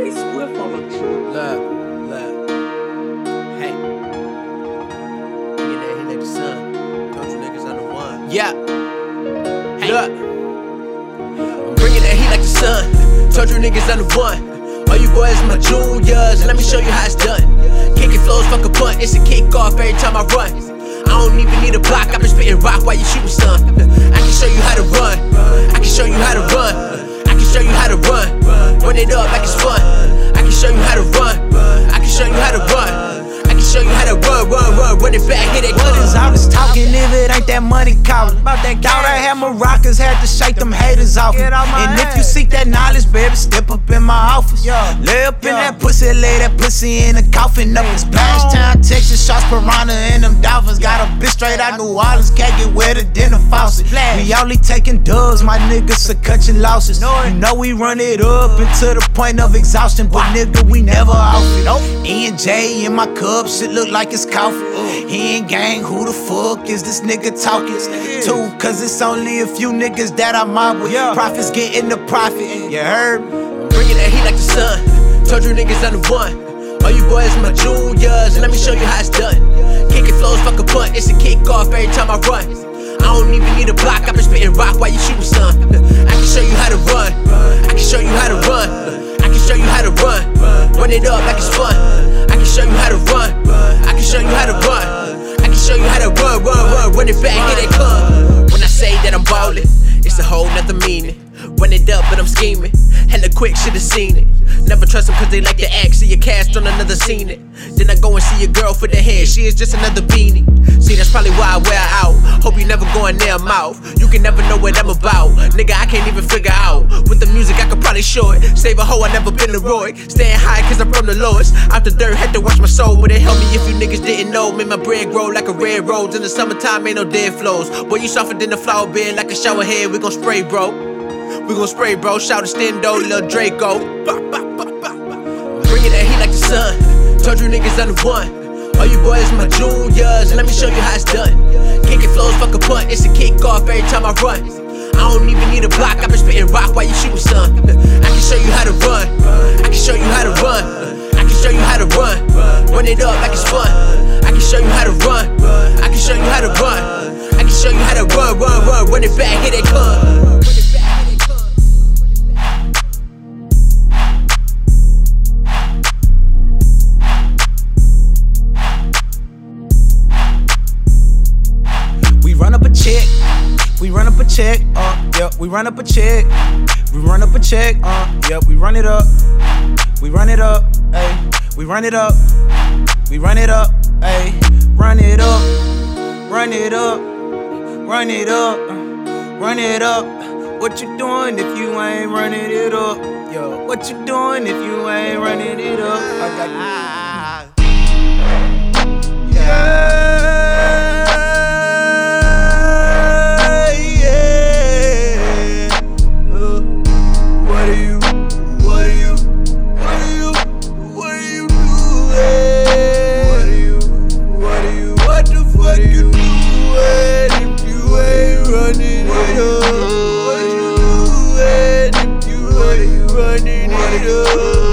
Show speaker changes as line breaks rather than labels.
DJ Swift on the track.
Look, look. Hey. Bringing that heat like the sun. Told you niggas I'm the one. Yeah. Hey. Look. I'm bringing that heat like the sun. Told you niggas I'm the one. All you boys my juniors. Let me show you how it's done. Kicking flows, fuck a punt. It's a kickoff every time I run. I don't even need a block. I've been spitting rock while you shooting son. I can show you how to run. I can show you how to run. I can show you how to run. Run it up
money calling? About that Thought I had Maraccas, had to shake them haters off me. And if you seek that knowledge, baby, step up in my office. Lay up in that pussy, lay that pussy in the coffin. Up in Splash oh. Town, Texas, shots piranha and them dolphins. Got a bitch straight out New Orleans, can't get wet to dinner faucet. We only taking dubs, my niggas are cutting losses. You know we run it up until the point of exhaustion, but nigga, we never off it. E and J in my cup, shit look like it's coffee. He ain't gang, who the fuck is this nigga talking to? Cause it's only a few niggas that I mob with. Profits getting the profit, you heard?
Bringing that heat like the sun. Told you niggas I'm the one. All you boys my juniors. Let me show you how it's done. Kicking flows, fuck a punt. It's a kickoff every time I run. I don't even need a block. I've been spitting rock while you shooting son. I can show you how to run. I can show you how to run. I can show you how to run. Run it up like it's fun. I can show you how to run. I can show you how to run. I can show you how to run, run, run, run it back, here they come. When I say that I'm ballin', it's a whole nother meaning. Run it up, but I'm scheming. Hella quick, should've seen it. Never trust them cause they like to act. See your cast on another scene it. Then I go and see your girl for the head. She is just another beanie. See, that's probably why I wear out. Hope you never go in their mouth. You can never know what I'm about. Nigga, I can't even figure out. With the music, I could probably show it. Save a hoe, I never been a Roy. Staying high cause I'm from the lowest. Out the dirt, had to wash my soul. But it help me if you niggas didn't know. Made my bread grow like a red rose. In the summertime, ain't no dead flows. Boy, you softer than a flower bed, like a shower head. We gon' spray, bro. We gon' spray, bro. Shout to Stendo, Lil Draco. Bringing that heat like the sun. Told you niggas I'm the one. All you boys my juniors. Let me show you how it's done. Kicking flows, fuck a punt. It's a kickoff every time I run. I don't even need a block. I've been spitting rock while you shooting son. I can show you
check. Uh, yeah, we run up a check. We run up a check. Uh, yeah, we run it up. We run it up. Hey, we run it up. We run it up. Hey, run it up. Run it up. Run it up. Run it up. What you doing if you ain't running it up? Yo, what you doing if you ain't running it up? I got up? What